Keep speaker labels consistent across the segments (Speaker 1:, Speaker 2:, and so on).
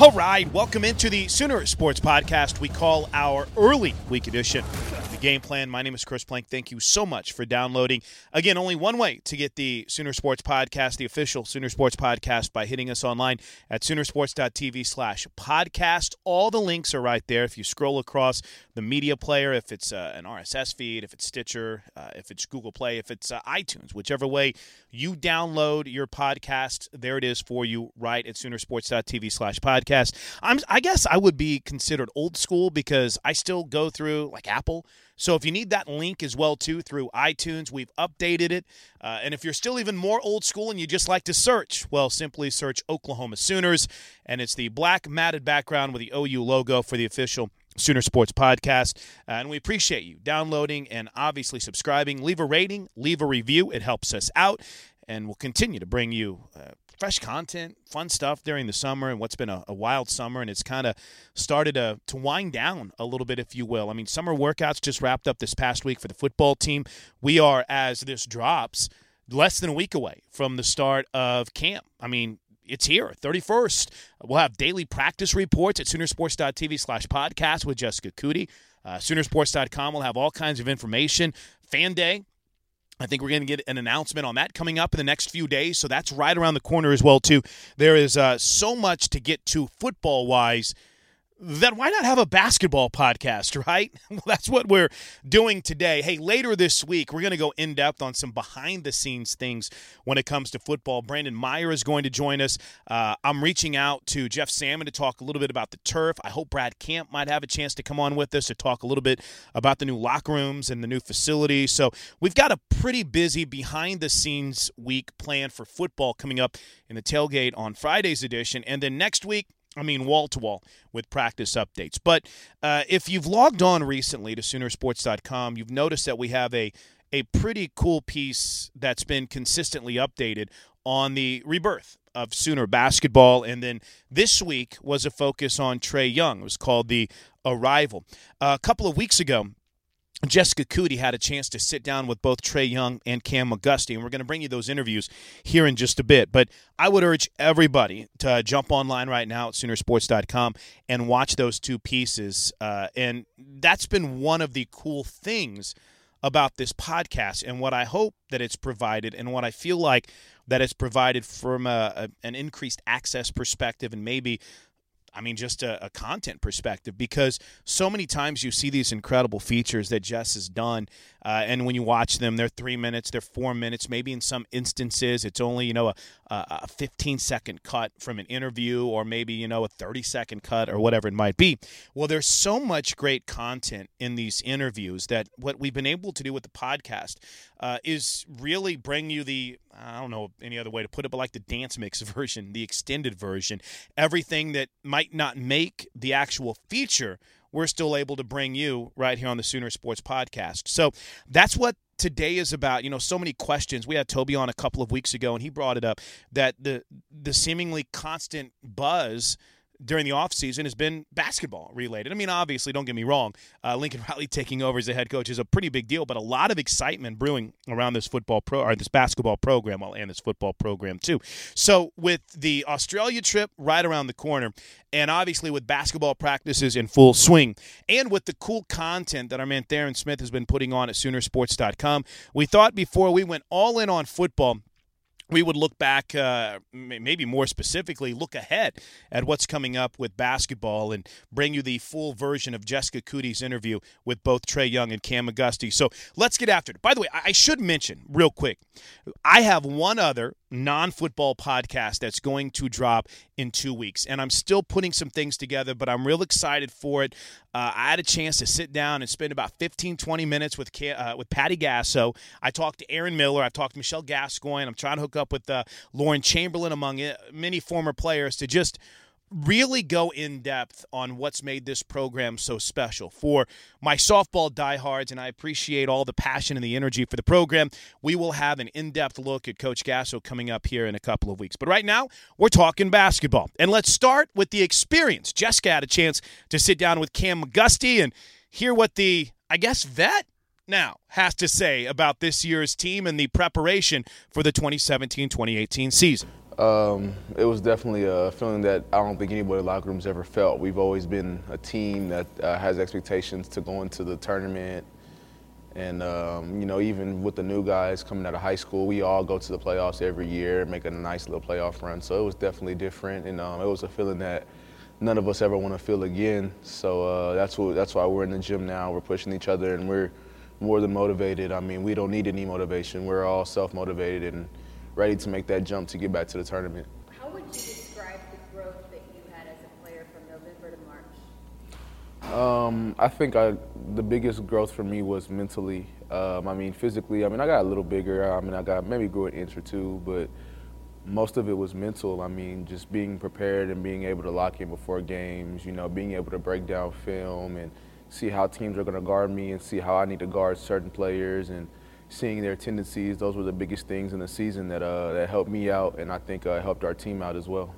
Speaker 1: All right, welcome into the Sooner Sports Podcast. We call our early week edition the game plan. My name is Chris Plank. Thank you so much for downloading. Again, only one way to get the Sooner Sports Podcast, the official Sooner Sports Podcast, by hitting us online at Soonersports.tv slash podcast. All the links are right there. If you scroll across the media player, if it's uh, an RSS feed, if it's Stitcher, uh, if it's Google Play, if it's uh, iTunes, whichever way you download your podcast, there it is for you right at Soonersports.tv slash podcast. I'm, I guess I would be considered old school because I still go through like Apple. So if you need that link as well too through iTunes, we've updated it. Uh, and if you're still even more old school and you just like to search, well, simply search Oklahoma Sooners, and it's the black matted background with the OU logo for the official Sooner Sports Podcast. Uh, and we appreciate you downloading and obviously subscribing. Leave a rating, leave a review. It helps us out. And we'll continue to bring you uh, fresh content, fun stuff during the summer and what's been a, a wild summer. And it's kind of started to, to wind down a little bit, if you will. I mean, summer workouts just wrapped up this past week for the football team. We are, as this drops, less than a week away from the start of camp. I mean, it's here, 31st. We'll have daily practice reports at Soonersports.tv slash podcast with Jessica Coody. Uh, Soonersports.com will have all kinds of information. Fan Day, I think we're going to get an announcement on that coming up in the next few days. So that's right around the corner as well, too. There is uh, so much to get to football wise then why not have a basketball podcast, right? Well, that's what we're doing today. Hey, later this week, we're going to go in depth on some behind the scenes things when it comes to football. Brandon Meyer is going to join us. Uh, I'm reaching out to Jeff Salmon to talk a little bit about the turf. I hope Brad Camp might have a chance to come on with us to talk a little bit about the new locker rooms and the new facility. So we've got a pretty busy behind the scenes week planned for football coming up in the tailgate on Friday's edition. And then next week, I mean, wall to wall with practice updates. But uh, if you've logged on recently to Soonersports.com, you've noticed that we have a a pretty cool piece that's been consistently updated on the rebirth of Sooner basketball. And then this week was a focus on Trae Young. It was called the Arrival. Uh, a couple of weeks ago, Jessica Coody had a chance to sit down with both Trae Young and Cam McGusty, and we're going to bring you those interviews here in just a bit. But I would urge everybody to jump online right now at Soonersports.com and watch those two pieces. Uh, and that's been one of the cool things about this podcast, and what I hope that it's provided, and what I feel like that it's provided from a, a, an increased access perspective, and maybe I mean, just a, a, content perspective, because so many times you see these incredible features that Jess has done, uh, and when you watch them, they're three minutes, they're four minutes. Maybe in some instances, it's only you know a, a 15 second cut from an interview, or maybe you know a 30 second cut, or whatever it might be. Well, there's so much great content in these interviews that what we've been able to do with the podcast uh, is really bring you the I don't know any other way to put it, but like the dance mix version, the extended version, everything that might not make the actual feature, we're still able to bring you right here on the Sooner Sports Podcast. So that's what today is about. You know, so many questions. We had Toby on a couple of weeks ago, and he brought it up that the the seemingly constant buzz during the offseason has been basketball related. I mean, obviously, don't get me wrong, uh, Lincoln Riley taking over as the head coach is a pretty big deal, but a lot of excitement brewing around this football pro or this basketball program, and this football program too. So, with the Australia trip right around the corner, and obviously with basketball practices in full swing, and with the cool content that our man Theron Smith has been putting on at Soonersports.com, we thought before we went all in on football we would look back, uh, maybe more specifically, look ahead at what's coming up with basketball and bring you the full version of Jessica Coody's interview with both Trae Young and Cam McGusty. So let's get after it. By the way, I should mention real quick I have one other non football podcast that's going to drop in two weeks. And I'm still putting some things together, but I'm real excited for it. Uh, I had a chance to sit down and spend about 15, 20 minutes with uh, with Patty Gasso. I talked to Aaron Miller. I talked to Michelle Gascoigne. I'm trying to hook up with uh, Lauren Chamberlain, among many former players, to just – really go in depth on what's made this program so special. For my softball diehards, and I appreciate all the passion and the energy for the program, we will have an in depth look at Coach Gasso coming up here in a couple of weeks. But right now, we're talking basketball. And let's start with the experience. Jessica had a chance to sit down with Cam McGusty and hear what the, I guess, vet now has to say about this year's team and the preparation for the 2017 2018 season.
Speaker 2: Um, it was definitely a feeling that I don't think anybody in the locker room's ever felt. We've always been a team that uh, has expectations to go into the tournament. And, um, you know, even with the new guys coming out of high school, we all go to the playoffs every year, making a nice little playoff run. So it was definitely different. And um, it was a feeling that none of us ever want to feel again. So uh, that's, what, that's why we're in the gym now. We're pushing each other and we're more than motivated. I mean, we don't need any motivation. We're all self motivated. and ready to make that jump to get back to the tournament.
Speaker 3: How would you describe the growth that you had as a player from November to
Speaker 2: March? Um, I think I, the biggest growth for me was mentally. Um, I mean, physically, I mean, I got a little bigger. I mean, I got maybe grew an inch or two, but most of it was mental. I mean, just being prepared and being able to lock in before games, you know, being able to break down film and see how teams are going to guard me and see how I need to guard certain players and – seeing their tendencies. Those were the biggest things in the season that uh, that helped me out, and I think uh, helped our team out as well.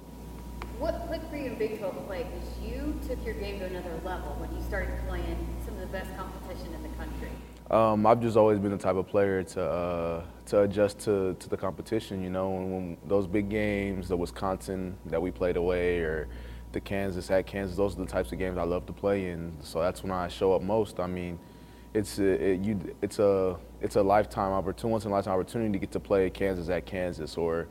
Speaker 3: What clicked for you in Big 12 play? Because you took your game to another level when you started playing some of the best competition in the country.
Speaker 2: Um, I've just always been the type of player to uh, to adjust to, to the competition. You know, when, when those big games, the Wisconsin that we played away, or the Kansas at Kansas, those are the types of games I love to play in. So that's when I show up most. I mean it's a, it, you, it's a it's a lifetime opportunity, once in a lifetime opportunity to get to play Kansas at Kansas or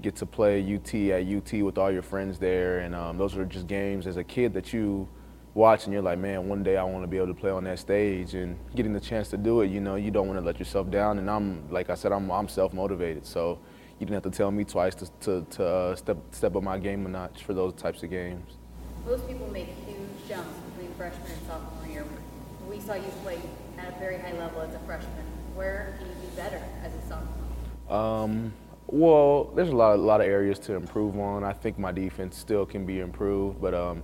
Speaker 2: get to play UT at UT with all your friends there, and um, those are just games as a kid that you watch and you're like, man, one day I want to be able to play on that stage, and getting the chance to do it, you know, you don't want to let yourself down, and I'm like I said, I'm I'm self motivated, so you didn't have to tell me twice to to, to uh, step step up my game a notch for those types of games.
Speaker 3: Most people make huge jumps between freshman and sophomore year. We saw you play at a very high level as a freshman. Where can you be better as a sophomore?
Speaker 2: Um, well, there's a lot, a lot of areas to improve on. I think my defense still can be improved, but um,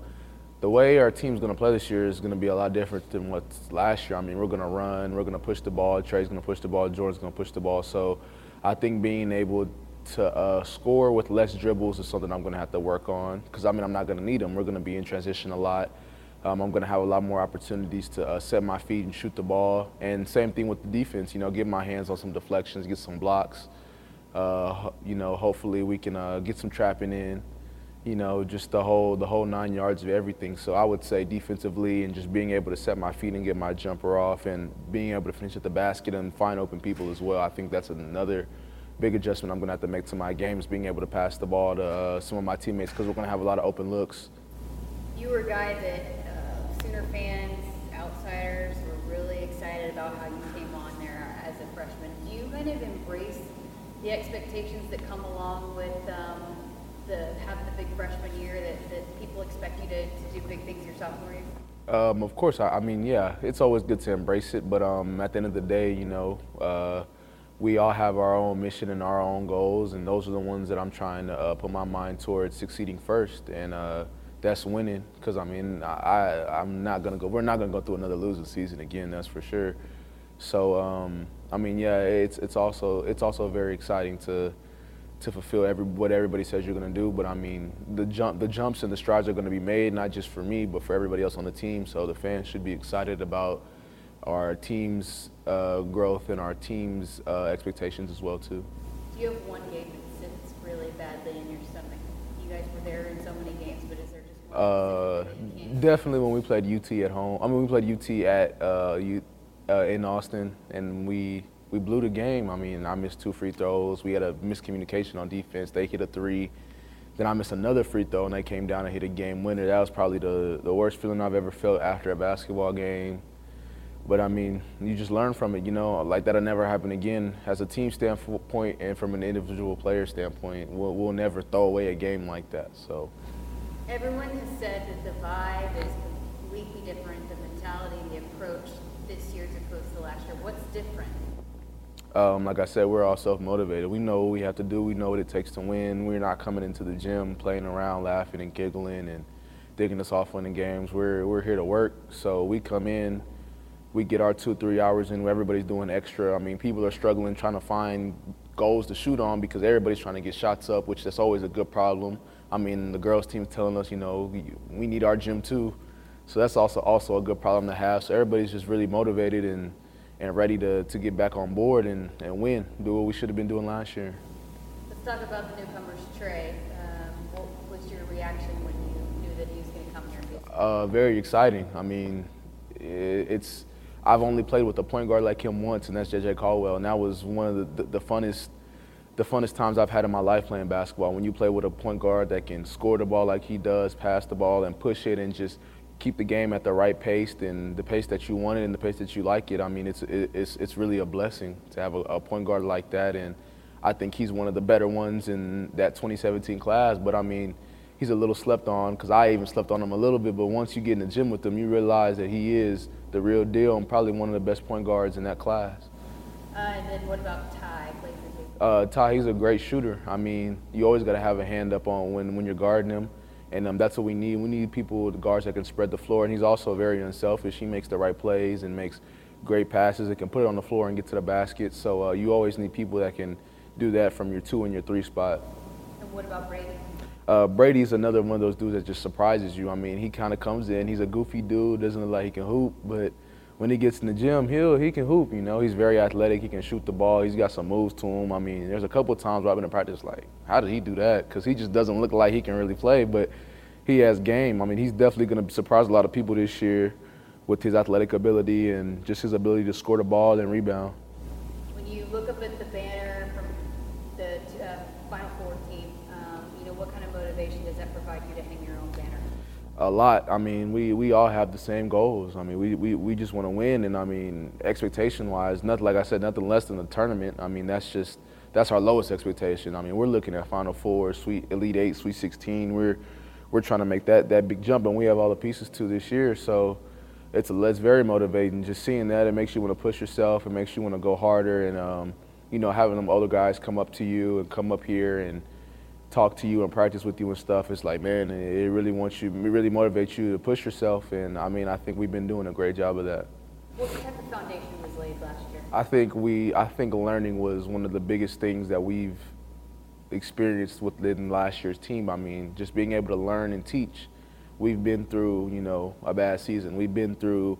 Speaker 2: the way our team's going to play this year is going to be a lot different than what's last year. I mean, we're going to run, we're going to push the ball. Trae's going to push the ball. Jordan's going to push the ball. So I think being able to uh, score with less dribbles is something I'm going to have to work on because I mean I'm not going to need them. We're going to be in transition a lot. Um, I'm going to have a lot more opportunities to uh, set my feet and shoot the ball. And same thing with the defense, you know, get my hands on some deflections, get some blocks. Uh, you know, hopefully we can uh, get some trapping in. You know, just the whole the whole nine yards of everything. So I would say defensively and just being able to set my feet and get my jumper off and being able to finish at the basket and find open people as well. I think that's another big adjustment I'm going to have to make to my games, being able to pass the ball to uh, some of my teammates because we're going to have a lot of open looks
Speaker 3: You were a guy that Sooner fans, outsiders, were really excited about how you came on there as a freshman. Do you kind of embrace the expectations that come along with um, the having the big freshman year that, that people expect you to, to do big things your sophomore year?
Speaker 2: Um, of course, I, I, mean, yeah, it's always good to embrace it, but um, at the end of the day, you know, uh, we all have our own mission and our own goals, and those are the ones that I'm trying to uh, put my mind towards succeeding first, and uh, that's winning. Because I mean, I I'm not gonna go. We're not gonna go through another losing season again. That's for sure. So um, I mean, yeah, it's it's also it's also very exciting to to fulfill every what everybody says you're to do. But I mean, the jump, the jumps and the strides are to be made not just for me, but for everybody else on the team. So the fans should be excited about our team's uh, growth and our team's uh, expectations as well too.
Speaker 3: Do you have one game that sits really badly in your stomach? You guys were there in so many games, but is there just one? Uh,
Speaker 2: definitely when we played UT at home. I mean, we played UT at uh, U, uh, in Austin, and we we blew the game. I mean, I missed two free throws. We had a miscommunication on defense. They hit a three. Then I missed another free throw, and they came down and hit a game winner. That was probably the, the worst feeling I've ever felt after a basketball game. But I mean, you just learn from it, you know, like that'll never happen again. As a team standpoint and from an individual player standpoint, we'll, we'll never throw away a game like that. So.
Speaker 3: Everyone has said that the vibe is completely different, the mentality, the approach this year as opposed to last year. What's different?
Speaker 2: Um, like I said, we're all self-motivated. We know what we have to do. We know what it takes to win. We're not coming into the gym playing around, laughing and giggling and digging us off winning games. We're we're here to work. So we come in, we get our two three hours in. Everybody's doing extra. I mean, people are struggling trying to find goals to shoot on because everybody's trying to get shots up, which that's always a good problem. I mean, the girls team's telling us, you know, we need our gym too. So that's also also a good problem to have. So everybody's just really motivated and and ready to, to get back on board and, and win, do what we should have been doing last year.
Speaker 3: Let's talk about the newcomers, Trae. Um, what was your reaction when you knew that he was going to come here?
Speaker 2: Uh, very exciting. I mean, it, it's I've only played with a point guard like him once, and that's JJ Caldwell, and that was one of the, the, the funnest the funnest times I've had in my life playing basketball. When you play with a point guard that can score the ball like he does, pass the ball, and push it, and just keep the game at the right pace and the pace that you want it and the pace that you like it. I mean, it's it's it's really a blessing to have a, a, point guard like that, and I think he's one of the better ones in that 2017 class. But I mean, he's a little slept on because I even slept on him a little bit. But once you get in the gym with him, you realize that he is the real deal and probably one of the best point guards in that class.
Speaker 3: Uh, and then what about?
Speaker 2: Uh, Ty, he's a great shooter. I mean, you always got to have a hand up on when when you're guarding him and um, that's what we need. We need people, the guards that can spread the floor, and he's also very unselfish. He makes the right plays and makes great passes. That can put it on the floor and get to the basket. So uh, you always need people that can do that from your two and your three spot.
Speaker 3: And what about Brady?
Speaker 2: Uh, Brady's another one of those dudes that just surprises you. I mean, he kind of comes in. He's a goofy dude, doesn't look like he can hoop, but when he gets in the gym, he'll he can hoop. You know, he's very athletic. He can shoot the ball. He's got some moves to him. I mean, there's a couple times where I've been in practice like, how did he do that? Because he just doesn't look like he can really play, but he has game. I mean, he's definitely going to surprise a lot of people this year with his athletic ability and just his ability to score the ball and rebound.
Speaker 3: When you look up at the banner from the uh, Final Four team, um, you know, what kind of motivation does that provide you to hang your own banner?
Speaker 2: A lot. I mean, we, we all have the same goals. I mean, we, we, we just want to win. And I mean, expectation wise, nothing, like I said, nothing less than a tournament. I mean, that's just, that's our lowest expectation. I mean, we're looking at Final Four, Sweet Elite Eight, Sweet 16. We're, we're trying to make that, that big jump, and we have all the pieces to this year. So it's, a, it's very motivating. Just seeing that, it makes you want to push yourself. It makes you want to go harder. And, um, you know, having them other guys come up to you and come up here and – talk to you and practice with you and stuff, it's like, man, it really wants you, it really motivates you to push yourself. And I mean, I think we've been doing a great job of that.
Speaker 3: What type of foundation was laid last year?
Speaker 2: I think we, I think learning was one of the biggest things that we've experienced within last year's team. I mean, just being able to learn and teach. We've been through, you know, a bad season. We've been through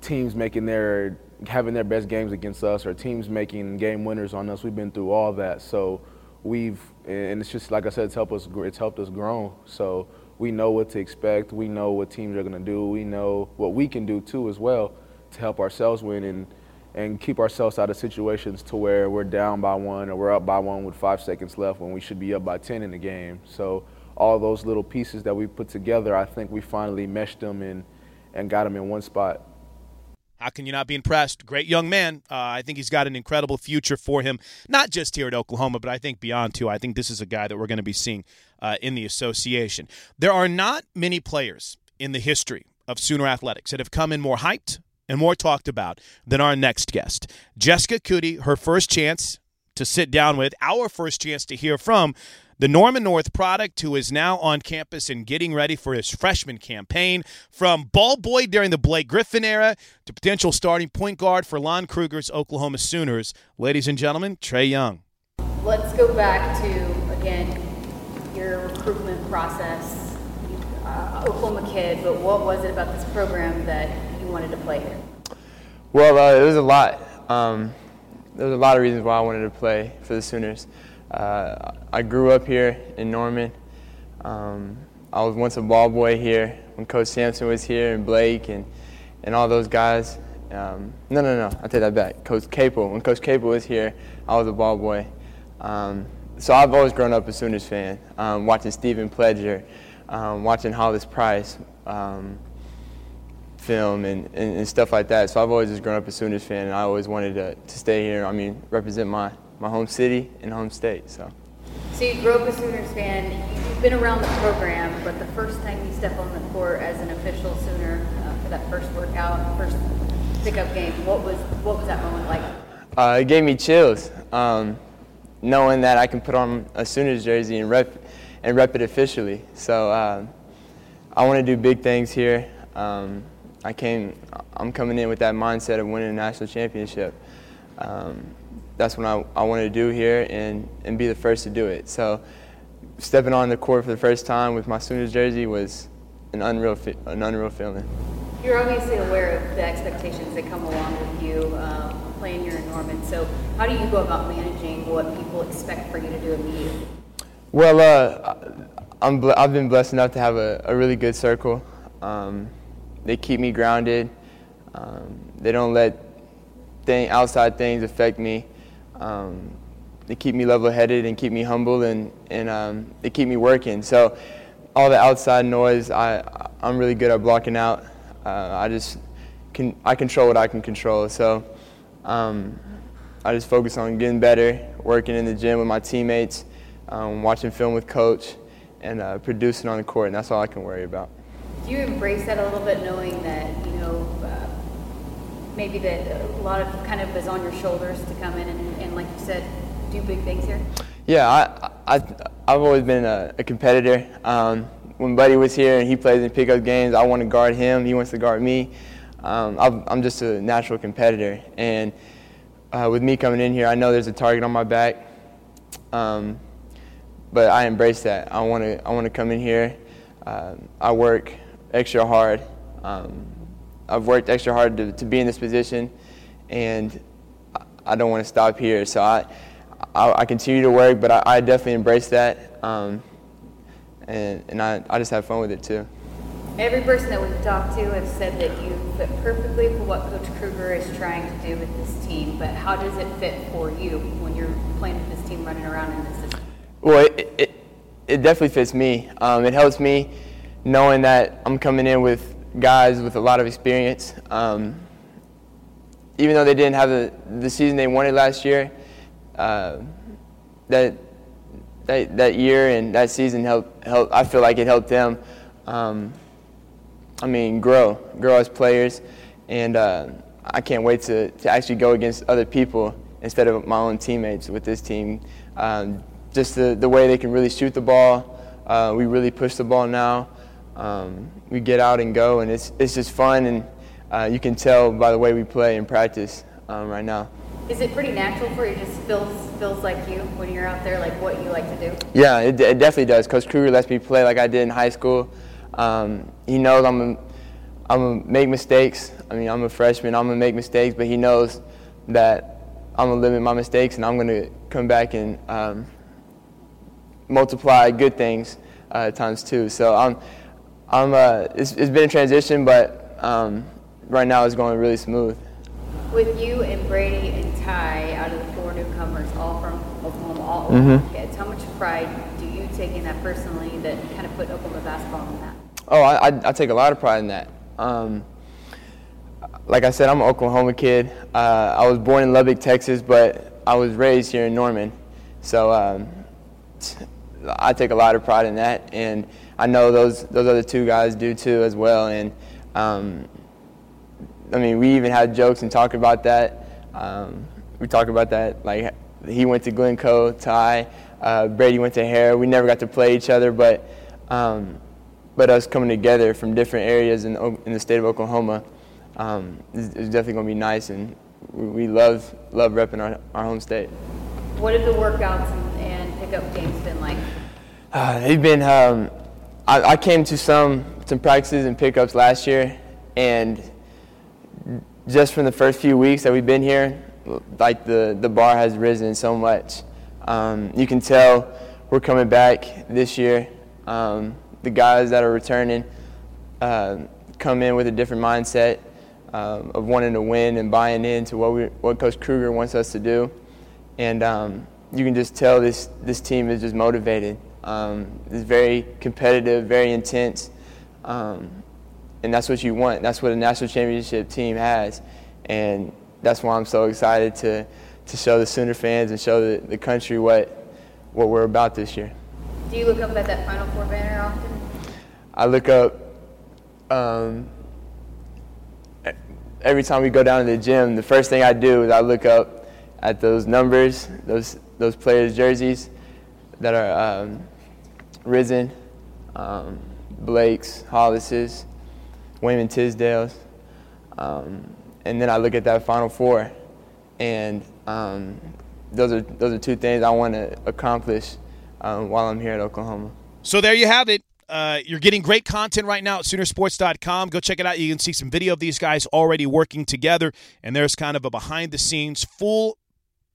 Speaker 2: teams making their having their best games against us or teams making game winners on us. We've been through all that. So we've and it's just like I said, it's helped us. It's helped us grow. So we know what to expect. We know what teams are going to do. We know what we can do too as well to help ourselves win and and keep ourselves out of situations to where we're down by one or we're up by one with five seconds left when we should be up by ten in the game. So all those little pieces that we put together, I think we finally meshed them and, and got them in one spot.
Speaker 1: How can you not be impressed? Great young man. Uh, I think he's got an incredible future for him, not just here at Oklahoma, but I think beyond too. I think this is a guy that we're going to be seeing uh, in the association. There are not many players in the history of Sooner Athletics that have come in more hyped and more talked about than our next guest. Jessica Coody, her first chance to sit down with, our first chance to hear from the Norman North product, who is now on campus and getting ready for his freshman campaign. From ball boy during the Blake Griffin era to potential starting point guard for Lon Kruger's Oklahoma Sooners. Ladies and gentlemen, Trae Young.
Speaker 3: Let's go back to, again, your recruitment process. Uh, Oklahoma kid, but what was it about this program that you wanted to play here?
Speaker 4: Well, uh, it was a lot. Um, there was a lot of reasons why I wanted to play for the Sooners. Uh, I grew up here in Norman. Um, I was once a ball boy here when Coach Sampson was here and Blake and, and all those guys. Um, no, no, no, I take that back. Coach Capel. When Coach Capel was here, I was a ball boy. Um, so I've always grown up a Sooners fan, um, watching Steven Pledger, um, watching Hollis Price um, film and, and, and, stuff like that. So I've always just grown up a Sooners fan, and I always wanted to, to stay here. I mean, represent my, my home city and home state. So.
Speaker 3: So you grew up a Sooners fan. You've been around the program, but the first time you step on the court as an official Sooner uh, for that first workout, first pickup game, what was what was that moment like?
Speaker 4: Uh, it gave me chills, um, knowing that I can put on a Sooners jersey and rep and rep it officially. So uh, I want to do big things here. Um, I came, I'm coming in with that mindset of winning a national championship. Um, that's what I, I wanted to do here and, and be the first to do it. So stepping on the court for the first time with my Sooners jersey was an unreal, an unreal feeling.
Speaker 3: You're obviously aware of the expectations that come along with you um, playing here in Norman. So how do you go about managing what people expect for you to do immediately?
Speaker 4: Well, uh, I'm I've been blessed enough to have a, a really good circle. Um, they keep me grounded. Um, they don't let thing, outside things affect me. Um, they keep me level-headed and keep me humble, and, and um, they keep me working. So all the outside noise, I, I'm really good at blocking out. Uh, I just can, I control what I can control. So um, I just focus on getting better, working in the gym with my teammates, um, watching film with coach, and uh, producing on the court, and that's all I can worry about.
Speaker 3: Do you embrace that a little bit, knowing that you know maybe that a lot of kind of is on your shoulders to come in and, and like you said, do big things here?
Speaker 4: Yeah, I, I, I've always been a, a competitor. Um, when Buddy was here and he plays in pickup games, I want to guard him. He wants to guard me. Um, I'm just a natural competitor, and uh, with me coming in here, I know there's a target on my back, um, but I embrace that. I want to I want to come in here. Uh, I work extra hard. Um, I've worked extra hard to, to be in this position, and I don't want to stop here. So I, I, I continue to work, but I, I definitely embrace that, um, and, and I, I just have fun with it too.
Speaker 3: Every person that we've talked to has said that you fit perfectly for what Coach Kruger is trying to do with this team, but how does it fit for you when you're playing with this team running around in this system?
Speaker 4: Well, it, it, it definitely fits me. Um, it helps me knowing that I'm coming in with guys with a lot of experience. Um, even though they didn't have the, the season they wanted last year, uh, that, that that year and that season helped. helped I feel like it helped them. Um, I mean, grow, grow as players, and uh, I can't wait to, to actually go against other people instead of my own teammates with this team. Um, just the, the way they can really shoot the ball. Uh, we really push the ball now um, we get out and go, and it's it's just fun, and uh, you can tell by the way we play and practice um, right now.
Speaker 3: Is it pretty natural for you? It just feels feels like you when you're out there, like what you like to do.
Speaker 4: Yeah, it, it definitely does. Coach Kruger lets me play like I did in high school. Um, he knows I'm a, I'm gonna make mistakes. I mean, I'm a freshman. I'm gonna make mistakes, but he knows that I'm gonna limit my mistakes, and I'm gonna come back and um, multiply good things uh, times two. So I'm I'm, uh, it's, it's been a transition, but um, right now it's going really smooth.
Speaker 3: With you and Brady and Ty, out of the four newcomers, all from Oklahoma, all mm-hmm. kids, how much pride do you take in that personally that kind of put Oklahoma basketball on that?
Speaker 4: Oh, I, I, I take a lot of pride in that. Um, like I said, I'm an Oklahoma kid. Uh, I was born in Lubbock, Texas, but I was raised here in Norman. So um, I take a lot of pride in that, and I know those those other two guys do too as well. And um, I mean, we even had jokes and talked about that. Um, we talked about that like he went to Glencoe, Ty, uh, Brady went to Harrah. We never got to play each other, but um, but us coming together from different areas in, in the state of Oklahoma um, is, is definitely going to be nice, and we love love repping our, our home state.
Speaker 3: What have the workouts and, and pickup games been like?
Speaker 4: Uh, they've been. Um, I, I, came to some some practices and pickups last year, and just from the first few weeks that we've been here, like the the bar has risen so much. Um, you can tell we're coming back this year. Um, the guys that are returning uh, come in with a different mindset um, of wanting to win and buying into what we, what Coach Kruger wants us to do, and um, you can just tell this this team is just motivated. Um, it's very competitive, very intense, um, and that's what you want. That's what a national championship team has, and that's why I'm so excited to to show the Sooner fans and show the, the country what what we're about this year.
Speaker 3: Do you look up at that Final Four banner often?
Speaker 4: I look up um, every time we go down to the gym. The first thing I do is I look up at those numbers, those those players' jerseys that are um, risen, um, Blake's, Hollis's, Wayman Tisdale's, um, and then I look at that Final Four, and um, those are those are two things I want to accomplish um, while I'm here at Oklahoma.
Speaker 1: So there you have it. Uh, you're getting great content right now at Soonersports.com. Go check it out. You can see some video of these guys already working together, and there's kind of a behind the scenes full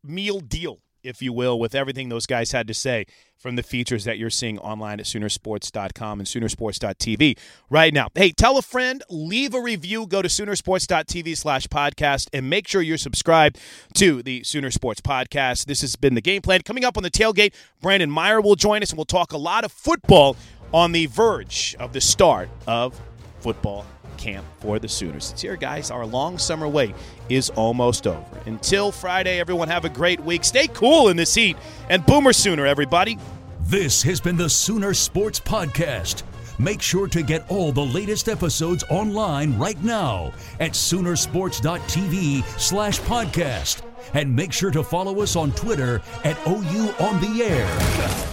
Speaker 1: meal deal if you will, with everything those guys had to say from the features that you're seeing online at Soonersports.com and Soonersports.tv right now. Hey, tell a friend, leave a review, go to Soonersports.tv slash podcast, and make sure you're subscribed to the Sooner Sports Podcast. This has been the game plan. Coming up on the tailgate, Brandon Meyer will join us, and we'll talk a lot of football on the verge of the start of football camp for the Sooners. It's here, guys. Our long summer wait is almost over. Until Friday, everyone have a great week. Stay cool in this heat. And Boomer Sooner, everybody.
Speaker 5: This has been the Sooner Sports Podcast. Make sure to get all the latest episodes online right now at Soonersports.tv slash podcast. And make sure to follow us on Twitter at OU on the air.